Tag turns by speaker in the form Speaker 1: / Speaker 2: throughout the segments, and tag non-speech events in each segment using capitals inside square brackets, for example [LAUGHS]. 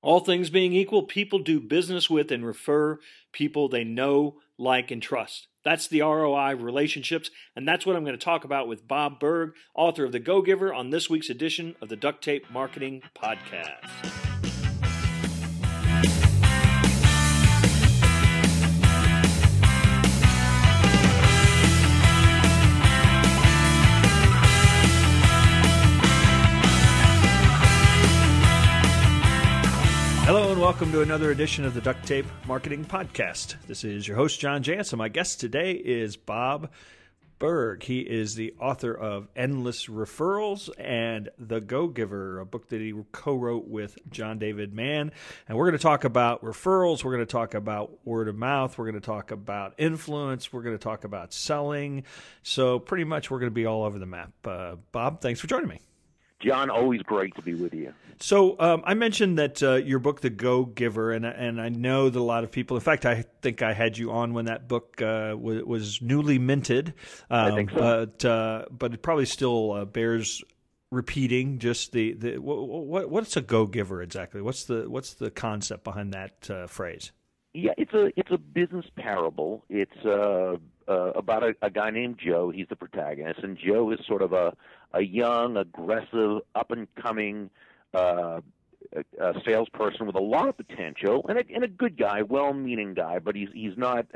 Speaker 1: All things being equal, people do business with and refer people they know, like, and trust. That's the ROI of relationships, and that's what I'm going to talk about with Bob Burg, author of The Go Giver, on this week's edition of the Duct Tape Marketing Podcast. Hello and welcome to another edition of the Duct Tape Marketing Podcast. This is your host, John Jantsch. My guest today is Bob Burg. He is the author of Endless Referrals and The Go Giver, a book that he co wrote with John David Mann. And we're going to talk about referrals. We're going to talk about word of mouth. We're going to talk about influence. We're going to talk about selling. So, pretty much, we're going to be all over the map. Uh, Bob, thanks for joining me.
Speaker 2: John, always great to be with you.
Speaker 1: So um, I mentioned that uh, your book, The Go Giver, and and I know that a lot of people. In fact, I think I had you on when that book uh, was, was, newly minted.
Speaker 2: Um, I think so.
Speaker 1: But uh, but it probably still uh, bears repeating. Just the, the what, what's a Go Giver exactly? What's the what's the concept behind that uh, phrase?
Speaker 2: Yeah, it's a it's a business parable. It's uh, uh, about a, a guy named Joe. He's the protagonist, and Joe is sort of a a young, aggressive, up and coming uh, a, a salesperson with a lot of potential and a, and a good guy, well-meaning guy, but he's he's not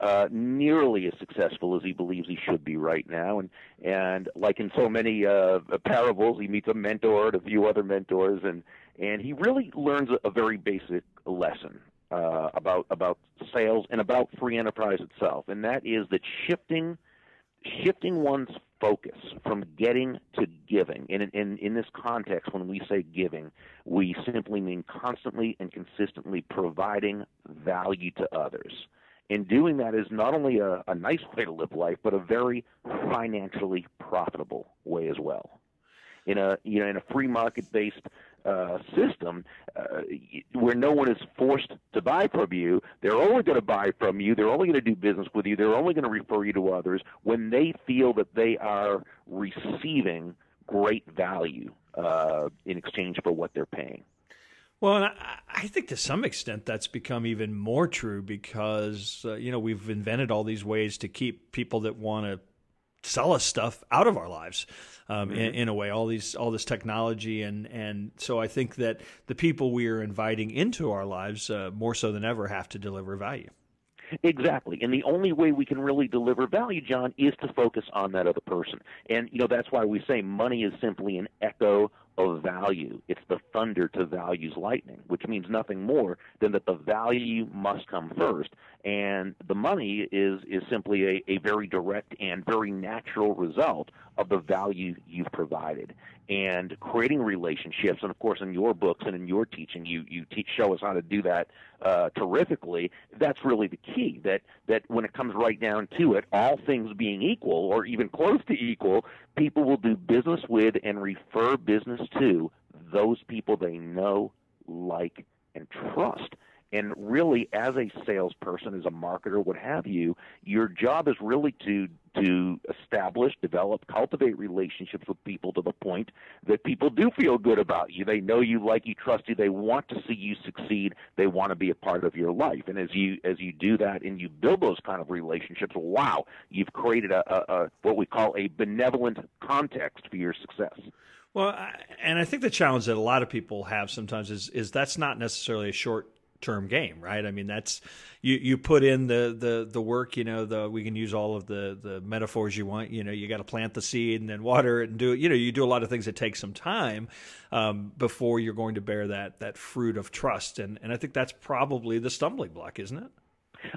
Speaker 2: uh, nearly as successful as he believes he should be right now. And and like in so many uh, parables, he meets a mentor and a few other mentors, and and he really learns a, a very basic lesson uh, about about sales and about free enterprise itself, and that is that shifting shifting one's focus from getting to giving. In, in, in this context, when we say giving, we simply mean constantly and consistently providing value to others. And doing that is not only a, a nice way to live life, but a very financially profitable way as well. In a you know in a free market based uh, system uh, where no one is forced to buy from you. They're only going to buy from you. They're only going to do business with you. They're only going to refer you to others when they feel that they are receiving great value uh, in exchange for what they're paying.
Speaker 1: Well, and I, I think to some extent that's become even more true because uh, you know we've invented all these ways to keep people that want to sell us stuff out of our lives um, mm-hmm. in, in, a way all these all this technology and and so I think that the people we are inviting into our lives uh, more so than ever have to deliver value.
Speaker 2: Exactly. And the only way we can really deliver value, John, is to focus on that other person. And, you know, that's why we say money is simply an echo of value. It's the thunder to value's lightning, which means nothing more than that the value must come first. And the money is, is simply a, a very direct and very natural result of the value you've provided. And creating relationships, and of course, in your books and in your teaching, you, you teach, show us how to do that uh, terrifically. That's really the key. That that when it comes right down to it, all things being equal, or even close to equal, people will do business with and refer business to those people they know, like, and trust. And really, as a salesperson, as a marketer, what have you, your job is really to to establish, develop, cultivate relationships with people to the point that people do feel good about you. They know you, like you, trust you. They want to see you succeed. They want to be a part of your life. And as you as you do that and you build those kind of relationships, wow, you've created a, a, a what we call a benevolent context for your success.
Speaker 1: Well, and I think the challenge that a lot of people have sometimes is is that's not necessarily a short term game, right? I mean, that's you you put in the the the work. You know, the we can use all of the the metaphors you want. You know, you got to plant the seed and then water it and do it. You know, you do a lot of things that take some time um, before you're going to bear that that fruit of trust. And and I think that's probably the stumbling block, isn't it?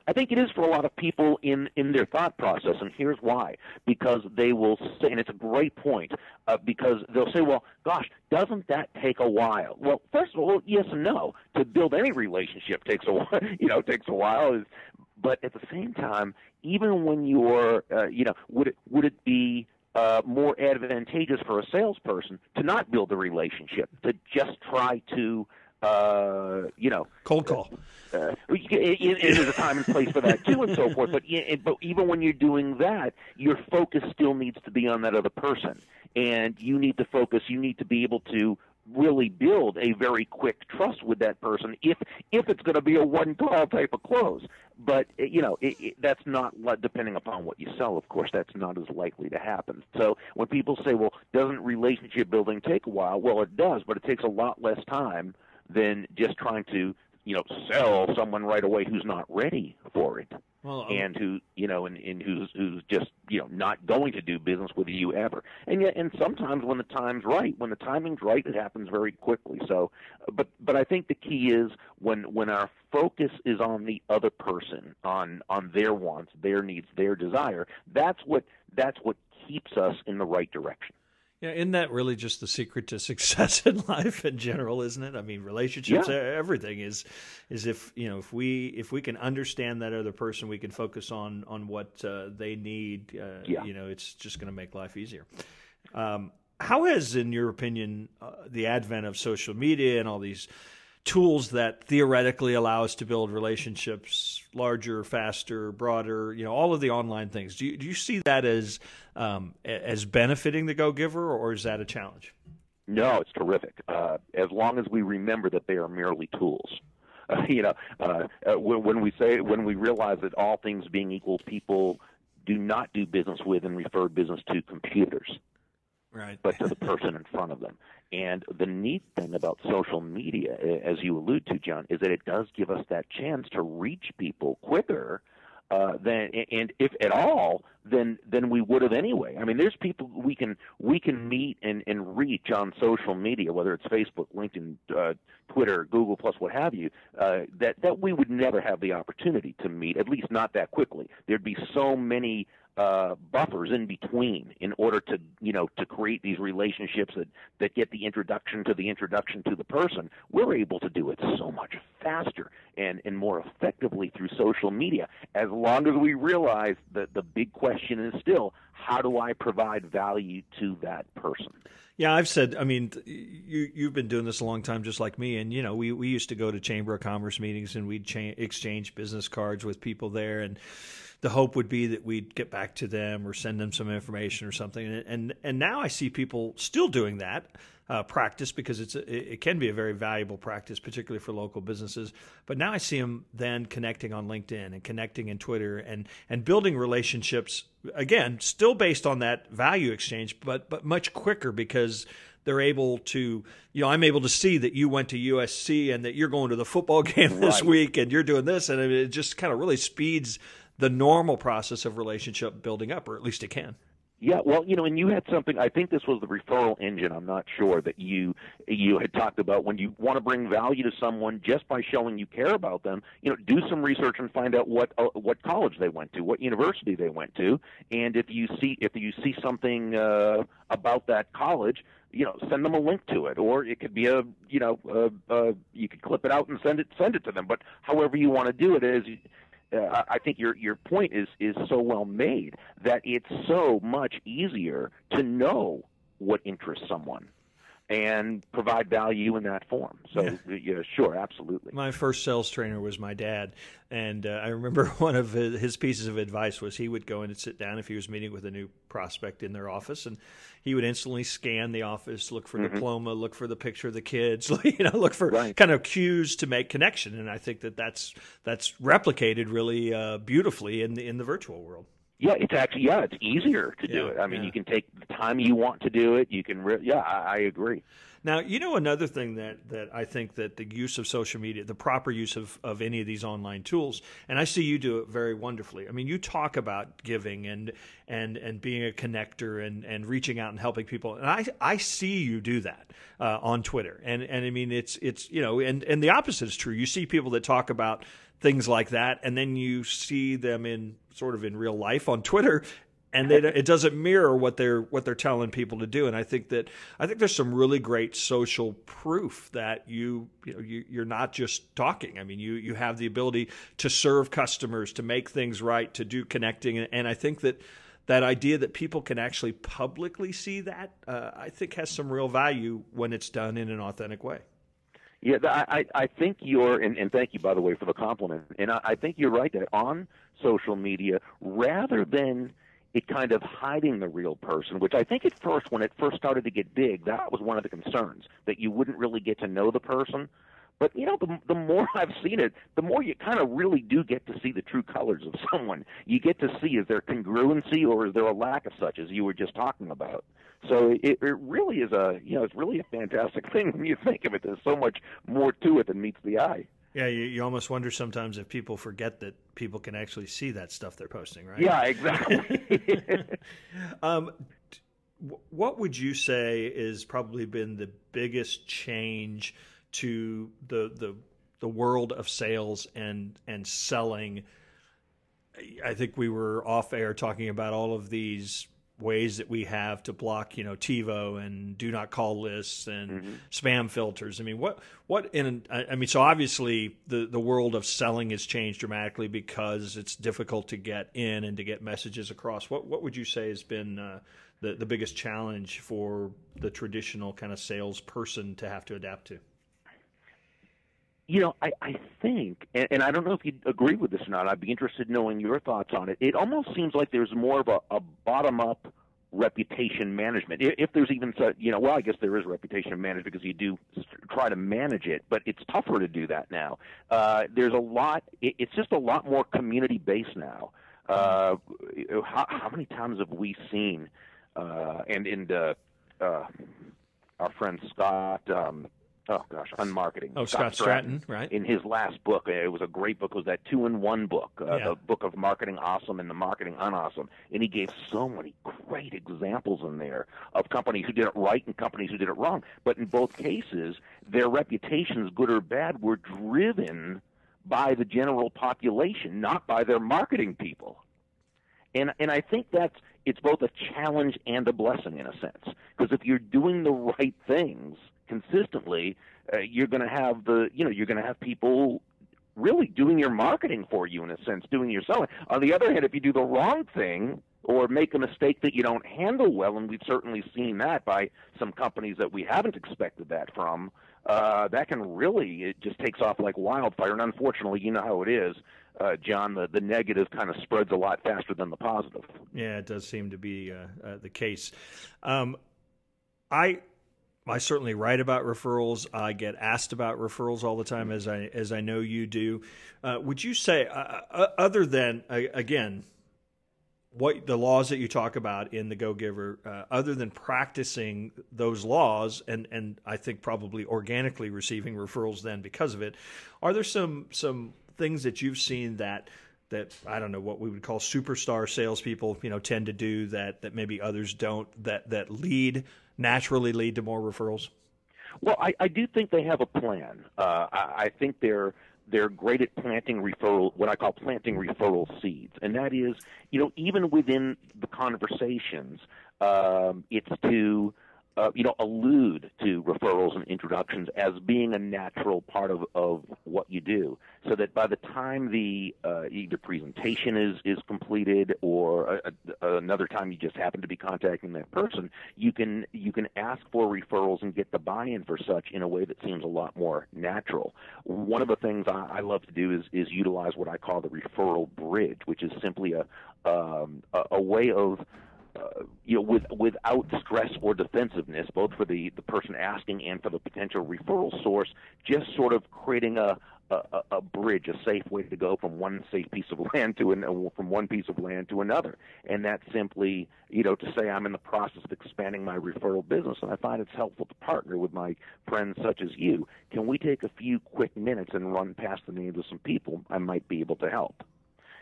Speaker 2: I think it is for a lot of people in in their thought process, and here's why: because they will say, and it's a great point, uh, because they'll say, "Well, gosh, doesn't that take a while?" Well, first of all, yes and no. To build any relationship takes a [LAUGHS] while, you know, takes a while. But at the same time, even when you're, uh, you know, would it would it be uh, more advantageous for a salesperson to not build a relationship, to just try to uh, you know,
Speaker 1: cold call.
Speaker 2: Uh, there's a time and place for that too, and so forth. But but even when you're doing that, your focus still needs to be on that other person, and you need to focus. You need to be able to really build a very quick trust with that person if if it's going to be a one call type of close. But you know, it, it, that's not depending upon what you sell. Of course, that's not as likely to happen. So when people say, "Well, doesn't relationship building take a while?" Well, it does, but it takes a lot less time than just trying to you know sell someone right away who's not ready for it well, um, and who you know and, and who's who's just you know not going to do business with you ever. And yet and sometimes when the time's right when the timing's right it happens very quickly. So but but i think the key is when when our focus is on the other person on on their wants their needs their desire that's what that's what keeps us in the right direction
Speaker 1: yeah, isn't that really just the secret to [LAUGHS] success in life in general, isn't it? I mean, relationships,
Speaker 2: yeah.
Speaker 1: everything is is if you know if we if we can understand that other person, we can focus on on what uh, they need. Uh,
Speaker 2: yeah.
Speaker 1: You know, it's just going to make life easier. Um, how has, in your opinion, uh, the advent of social media and all these tools that theoretically allow us to build relationships larger, faster, broader, you know, all of the online things. Do you, do you see that as um, as benefiting the Go Giver, or is that a challenge?
Speaker 2: No, it's terrific. Uh, as long as we remember that they are merely tools. Uh, [LAUGHS] you know, uh, uh, when, when we say when we realize that all things being equal, people do not do business with and refer business to computers
Speaker 1: right.
Speaker 2: but to the person in front of them. And the neat thing about social media, as you allude to, John, is that it does give us that chance to reach people quicker uh, than, and if at all, than than we would have anyway. I mean, there's people we can we can meet and, and reach on social media, whether it's Facebook, LinkedIn, uh, Twitter, Google Plus, what have you, uh, that that we would never have the opportunity to meet, at least not that quickly. There'd be so many uh, buffers in between in order to you know to create these relationships that that get the introduction to the introduction to the person. We're able to do it so much faster and and more effectively through social media. As long as we realize that the big question is still how do I provide value to that person.
Speaker 1: Yeah, I've said. I mean, you you've been doing this a long time, just like me. And you know, we we used to go to Chamber of Commerce meetings and we'd cha- exchange business cards with people there, and the hope would be that we'd get back to them or send them some information or something. And and, and now I see people still doing that uh, practice because it's a, it can be a very valuable practice, particularly for local businesses. But now I see them then connecting on LinkedIn and connecting in Twitter and and building relationships again, still based on that value exchange, but but much quicker because they're able to, you know, I'm able to see that you went to USC and that you're going to the football [LAUGHS] game this
Speaker 2: right.
Speaker 1: week and you're doing this, and it just kind of really speeds the normal process of relationship building up, or at least it can.
Speaker 2: Yeah, well, you know, and you had something. I think this was the referral engine. I'm not sure that you you had talked about when you want to bring value to someone just by showing you care about them. You know, do some research and find out what uh, what college they went to, what university they went to, and if you see if you see something uh, about that college, you know, send them a link to it, or it could be a you know, uh, uh, you could clip it out and send it send it to them. But however you want to do it is uh, I think your your point is is so well made that it's so much easier to know what interests someone and provide value in that form. So, yeah. yeah. sure, absolutely.
Speaker 1: My first sales trainer was my dad, and uh, I remember [LAUGHS] one of his pieces of advice was he would go in and sit down if he was meeting with a new prospect in their office, and he would instantly scan the office, look for mm-hmm. diploma, look for the picture of the kids, [LAUGHS] you know, look for
Speaker 2: right.
Speaker 1: kind of cues to make connection. And I think that that's that's replicated really uh, beautifully in the in the virtual world.
Speaker 2: Yeah, it's actually yeah, it's easier to
Speaker 1: yeah,
Speaker 2: do it. I mean,
Speaker 1: yeah.
Speaker 2: you can take the time you want to do it. You can, re- yeah, I, I agree.
Speaker 1: Now, you know another thing that, that I think that the use of social media, the proper use of, of any of these online tools, and I see you do it very wonderfully. I mean, you talk about giving and and and being a connector and, and reaching out and helping people, and I I see you do that uh, on Twitter, and and I mean it's it's you know, and and the opposite is true. You see people that talk about things like that, and then you see them in sort of in real life on Twitter, and they, it doesn't mirror what they're what they're telling people to do. And I think that I think there's some really great social proof that you you know you, you're not just talking. I mean, you you have the ability to serve customers, to make things right, to do connecting, and, and I think that that idea that people can actually publicly see that, uh, I think has some real value when it's done in an authentic way.
Speaker 2: Yeah, I, I think you're, and, and thank you, by the way, for the compliment. And I, I think you're right that on social media, rather than it kind of hiding the real person, which I think at first, when it first started to get big, that was one of the concerns that you wouldn't really get to know the person. But you know, the the more [LAUGHS] I've seen it, the more you kind of really do get to see the true colors of [LAUGHS] someone. You get to see is there congruency or is there a lack of such, as you were just talking about. So it, it really is a you know it's really a fantastic [LAUGHS] thing when you think of it. There's so much more to it than meets the eye.
Speaker 1: Yeah, you, you almost wonder sometimes if people forget that people can actually see that stuff they're posting, right?
Speaker 2: Yeah, exactly. [LAUGHS]
Speaker 1: um, what would you say is probably been the biggest change to the the the world of sales and and selling? I think we were off air talking about all of these ways that we have to block, you know, TiVo and do not call lists and mm-hmm. spam filters. I mean, what what in I mean, so obviously the the world of selling has changed dramatically because it's difficult to get in and to get messages across. What what would you say has been uh, the the biggest challenge for the traditional kind of salesperson to have to adapt to?
Speaker 2: You know, I, I think, and, and I don't know if you agree with this or not. I'd be interested in knowing your thoughts on it. It almost seems like there's more of a, a bottom-up reputation management. If there's even, such, you know, well, I guess there is reputation management because you do try to manage it, but it's tougher to do that now. Uh, there's a lot. It's just a lot more community-based now. Uh, how, how many times have we seen, uh, and in the, uh, our friend Scott. Um, oh gosh, unmarketing.
Speaker 1: Oh, Scott, Scott Stratten, Stratten, right?
Speaker 2: In his last book, uh, it was a great book. It was that two-in-one book, uh, yeah. the book of marketing awesome and the marketing unawesome, and he gave so many great examples in there of companies who did it right and companies who did it wrong. But in both cases, their reputations, good or bad, were driven by the general population, not by their marketing people. And and I think that's it's both a challenge and a blessing in a sense because if you're doing the right things consistently, uh, you're going to have the you know you're going to have people really doing your marketing for you in a sense, doing your selling. On the other hand, if you do the wrong thing or make a mistake that you don't handle well, and we've certainly seen that by some companies that we haven't expected that from, uh, that can really it just takes off like wildfire. And unfortunately, you know how it is. Uh, John, the, the negative kind of spreads a lot faster than the positive.
Speaker 1: Yeah, it does seem to be uh, uh the case. Um, I I certainly write about referrals. I get asked about referrals all the time, as I as I know you do. Uh, would you say, uh, uh other than again, what the laws that you talk about in the Go Giver, uh, other than practicing those laws, and and I think probably organically receiving referrals then because of it, are there some some things that you've seen that that I don't know what we would call superstar salespeople, you know, tend to do that that maybe others don't that that lead naturally lead to more referrals?
Speaker 2: Well, I, I do think they have a plan. Uh, I, I think they're they're great at planting referral, what I call planting referral seeds, and that is, you know, even within the conversations, um, it's to uh, you know, allude to referrals and introductions as being a natural part of, of what you do, so that by the time the uh, either presentation is is completed or a, a, another time you just happen to be contacting that person, you can you can ask for referrals and get the buy-in for such in a way that seems a lot more natural. One of the things I, I love to do is is utilize what I call the referral bridge, which is simply a um, a, a way of uh, you know, with, without stress or defensiveness, both for the, the person asking and for the potential referral source, just sort of creating a, a, a bridge, a safe way to go from one safe piece of [LAUGHS] land to an, from one piece of land to another. And that's simply, you know, to say I'm in the process of expanding my referral business, and I find it's helpful to partner with my friends such as you. Can we take a few quick minutes and run past the names of some people I might be able to help?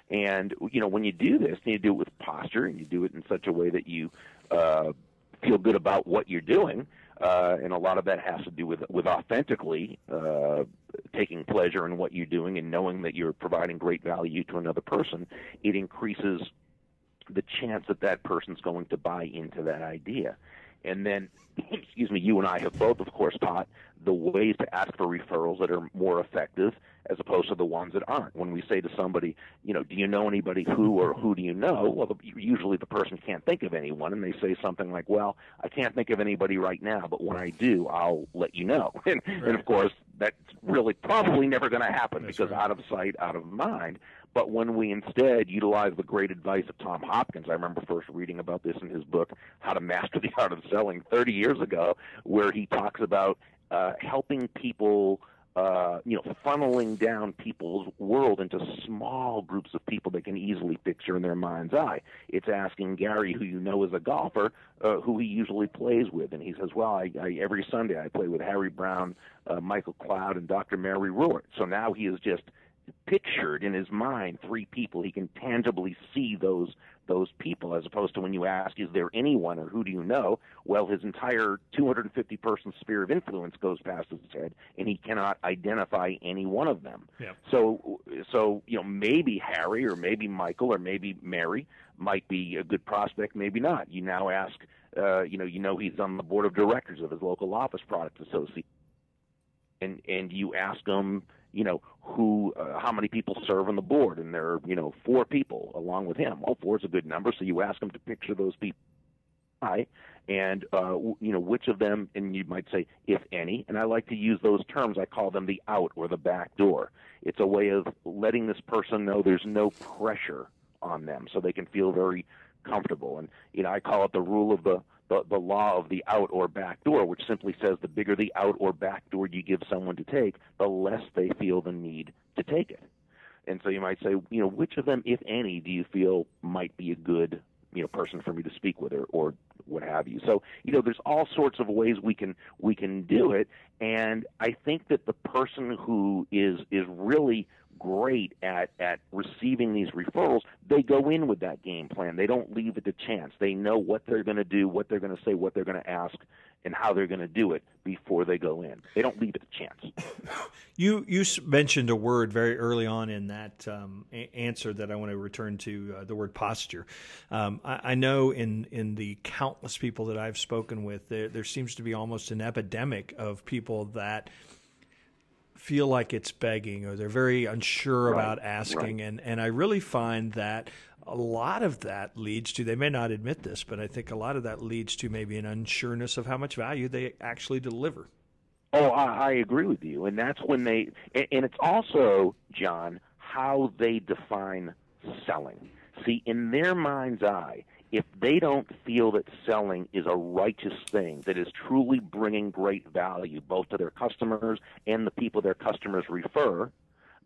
Speaker 2: And you know, when you do this, you do it with posture, and you do it in such a way that you uh, feel good about what you're doing. Uh, and a lot of that has to do with with authentically uh, taking pleasure in what you're doing and knowing that you're providing great value to another person. It increases the chance that that person's going to buy into that idea. And then, [CLEARS THROAT] excuse me, you and I have both, of course, taught the ways to ask for referrals that are more effective as opposed to the ones that aren't. When we say to somebody, you know, do you know anybody who or who do you know? Well, usually the person can't think of anyone, and they say something like, well, I can't think of anybody right now, but when I do, I'll let you know. [LAUGHS] and, right. and of course, that's really probably never going to happen
Speaker 1: That's
Speaker 2: because
Speaker 1: right.
Speaker 2: out of sight, out of mind. But when we instead utilize the great advice of Tom Hopkins, I remember first reading about this in his book, How to Master [LAUGHS] the Art of Selling, 30 years ago, where he talks about uh, helping people, uh, you know, funneling down people's world into small groups of people they can easily picture in their mind's eye. It's asking Gary, who you know is a golfer, uh, who he usually plays with, and he says, "Well, I, I every Sunday I play with Harry Brown, uh, Michael Cloud, and Dr. Mary Ruwart." So now he is just pictured in his mind three people. He can tangibly see those those people, as opposed to when you ask, "Is there anyone or who do you know?" Well, his entire 250 person sphere of influence goes past his head, and he cannot identify any one of them.
Speaker 1: Yeah.
Speaker 2: So, so you know, maybe Harry or maybe Michael or maybe Mary might be a good prospect, maybe not. You now ask, uh, you know, you know he's on the board of directors of his local office product association, and and you ask him, you know, who, uh, how many people serve on the board, and there are, you know, four people along with him. Well, four is a good number, so you ask them to picture those people. And uh, you know which of them, and you might say, if any, and I like to use those terms. I call them the out or the back door. It's a way of letting this person know there's no pressure on them, so they can feel very comfortable. And you know, I call it the rule of the the, the law of the out or back door, which simply says the bigger the out or back door you give someone to take, the less they feel the need to take it. And so you might say, you know, which of them, if any, do you feel might be a good, you know, person for me to speak with, or, or what have you? So, you know, there's all sorts of ways we can we can do it, and I think that the person who is is really great at at receiving these referrals, they go in with that game plan. They don't leave it to chance. They know what they're going to do, what they're going to say, what they're going to ask, and how they're going to do it before they go in. They don't leave it to chance. [LAUGHS]
Speaker 1: You you mentioned a word very early on in that um, a- answer that I want to return to uh, the word posture. Um, I, I know in in the countless people that I've spoken with, there there seems to be almost an epidemic of people that feel like it's begging or they're very unsure
Speaker 2: Right,
Speaker 1: about asking
Speaker 2: right.
Speaker 1: and and I really find that a lot of that leads to they may not admit this but I think a lot of that leads to maybe an unsureness of how much value they actually deliver.
Speaker 2: Oh, I, I agree with you, and that's when they, and, and it's also John how they define selling. See, in their mind's eye, if they don't feel that selling is a righteous thing that is truly bringing great value both to their customers and the people their customers refer,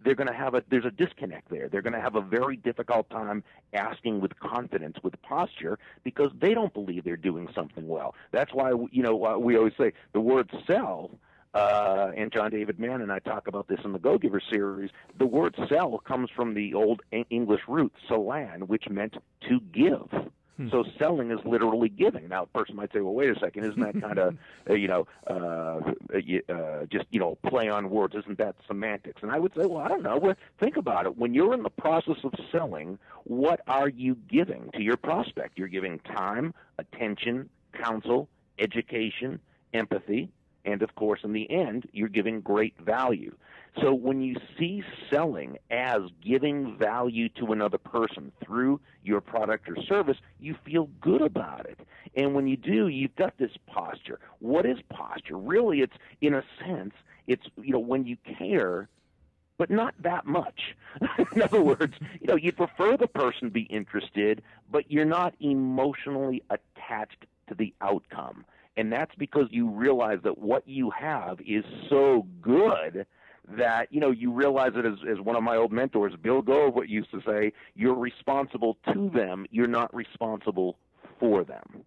Speaker 2: they're going to have a there's a disconnect there. They're going to have a very difficult time asking with confidence, with posture, because they don't believe they're doing something well. That's why you know we always say the word sell. Uh, and John David Mann and I talk about this in the Go Giver series. The word sell comes from the old English root sellan, which meant to give. So selling is literally giving. Now, a person might say, "Well, wait a second, isn't that kind of, [LAUGHS] uh, you know, uh, uh, uh, just you know, play on words? Isn't that semantics?" And I would say, "Well, I don't know. Well, think about it. When you're in the process of selling, what are you giving to your prospect? You're giving time, attention, counsel, education, empathy, and of course, in the end, you're giving great value. So when you see selling as giving value to another person through your product or service, you feel good about it. And when you do, you've got this posture. What is posture? Really, it's in a sense, it's you know when you care but not that much. [LAUGHS] in other words, you know, you prefer the person be interested, but you're not emotionally attached to the outcome. And that's because you realize that what you have is so good that, you know, you realize it as, as one of my old mentors, Bill Gove, used to say, you're responsible to them, you're not responsible for them.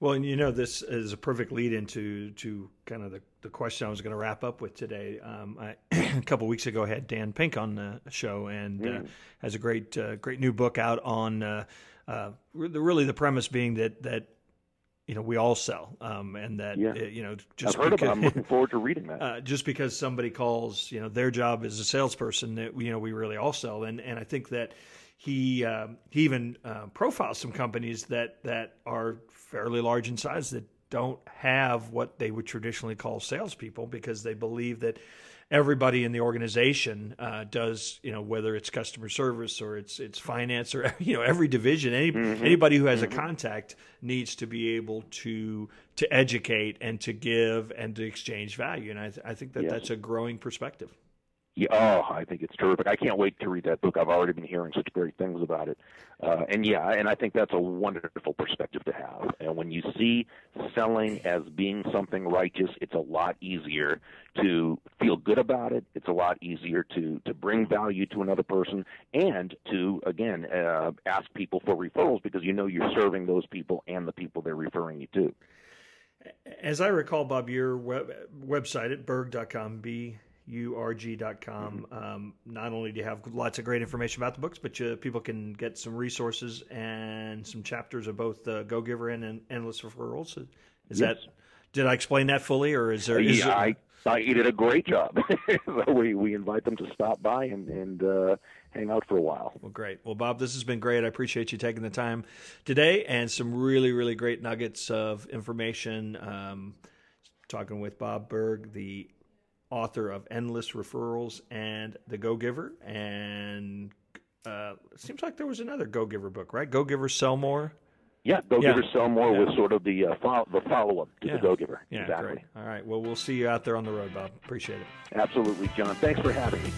Speaker 1: Well, and you know, this is a perfect lead into to kind of the, the question I was going to wrap up with today. Um, I, [CLEARS THROAT] a couple weeks ago, I had Dan Pink on the show and uh, has a great uh, great new book out on uh, uh, really the premise being that that you know we all sell um, and that
Speaker 2: Yeah.
Speaker 1: uh, you know just I've
Speaker 2: heard
Speaker 1: because,
Speaker 2: about it. I'm looking forward to reading that. [LAUGHS]
Speaker 1: uh, just because somebody calls, you know, their job as a salesperson, that you know, we really all sell, and and I think that he um, he even uh, profiles some companies that that are fairly large in size that don't have what they would traditionally call salespeople because they believe that everybody in the organization uh, does, you know, whether it's customer service or it's it's finance or [LAUGHS] you know every division, any mm-hmm. anybody who has mm-hmm. a contact needs to be able to to educate and to give and to exchange value, and I, th- I think that yes. that's a growing perspective.
Speaker 2: Yeah, oh, I think it's terrific. I can't wait to read that book. I've already been hearing such great things about it. Uh, and yeah, and I think that's a wonderful perspective to have. And when you see selling as being something righteous, it's a lot easier to feel good about it. It's a lot easier to to bring value to another person and to again uh, ask people for referrals because you know you're serving those people and the people they're referring you to.
Speaker 1: As I recall, Bob, your web, website at burg.com, B urg.com. Mm-hmm. Um, not only do you have lots of great information about the books, but you, people can get some resources and some chapters of both the Go Giver and, and Endless Referrals. Is yes. that did I explain that fully, or is there? Is
Speaker 2: yeah, I I you did a great job. [LAUGHS] we we invite them to stop by and and uh, hang out for a while.
Speaker 1: Well, great. Well, Bob, this has been great. I appreciate you taking the time today and some really really great nuggets of information. Um, talking with Bob Burg, the author of Endless Referrals and The Go Giver. And uh, it seems like there was another Go Giver book, right? Go Giver Sell More.
Speaker 2: Yeah, Go Giver Sell More yeah. was sort of the uh, follow, the follow up to
Speaker 1: yeah.
Speaker 2: the Go Giver.
Speaker 1: Yeah,
Speaker 2: exactly.
Speaker 1: Great. All right. Well, we'll see you out there on the road, Bob. Appreciate it.
Speaker 2: Absolutely, John. Thanks for having me.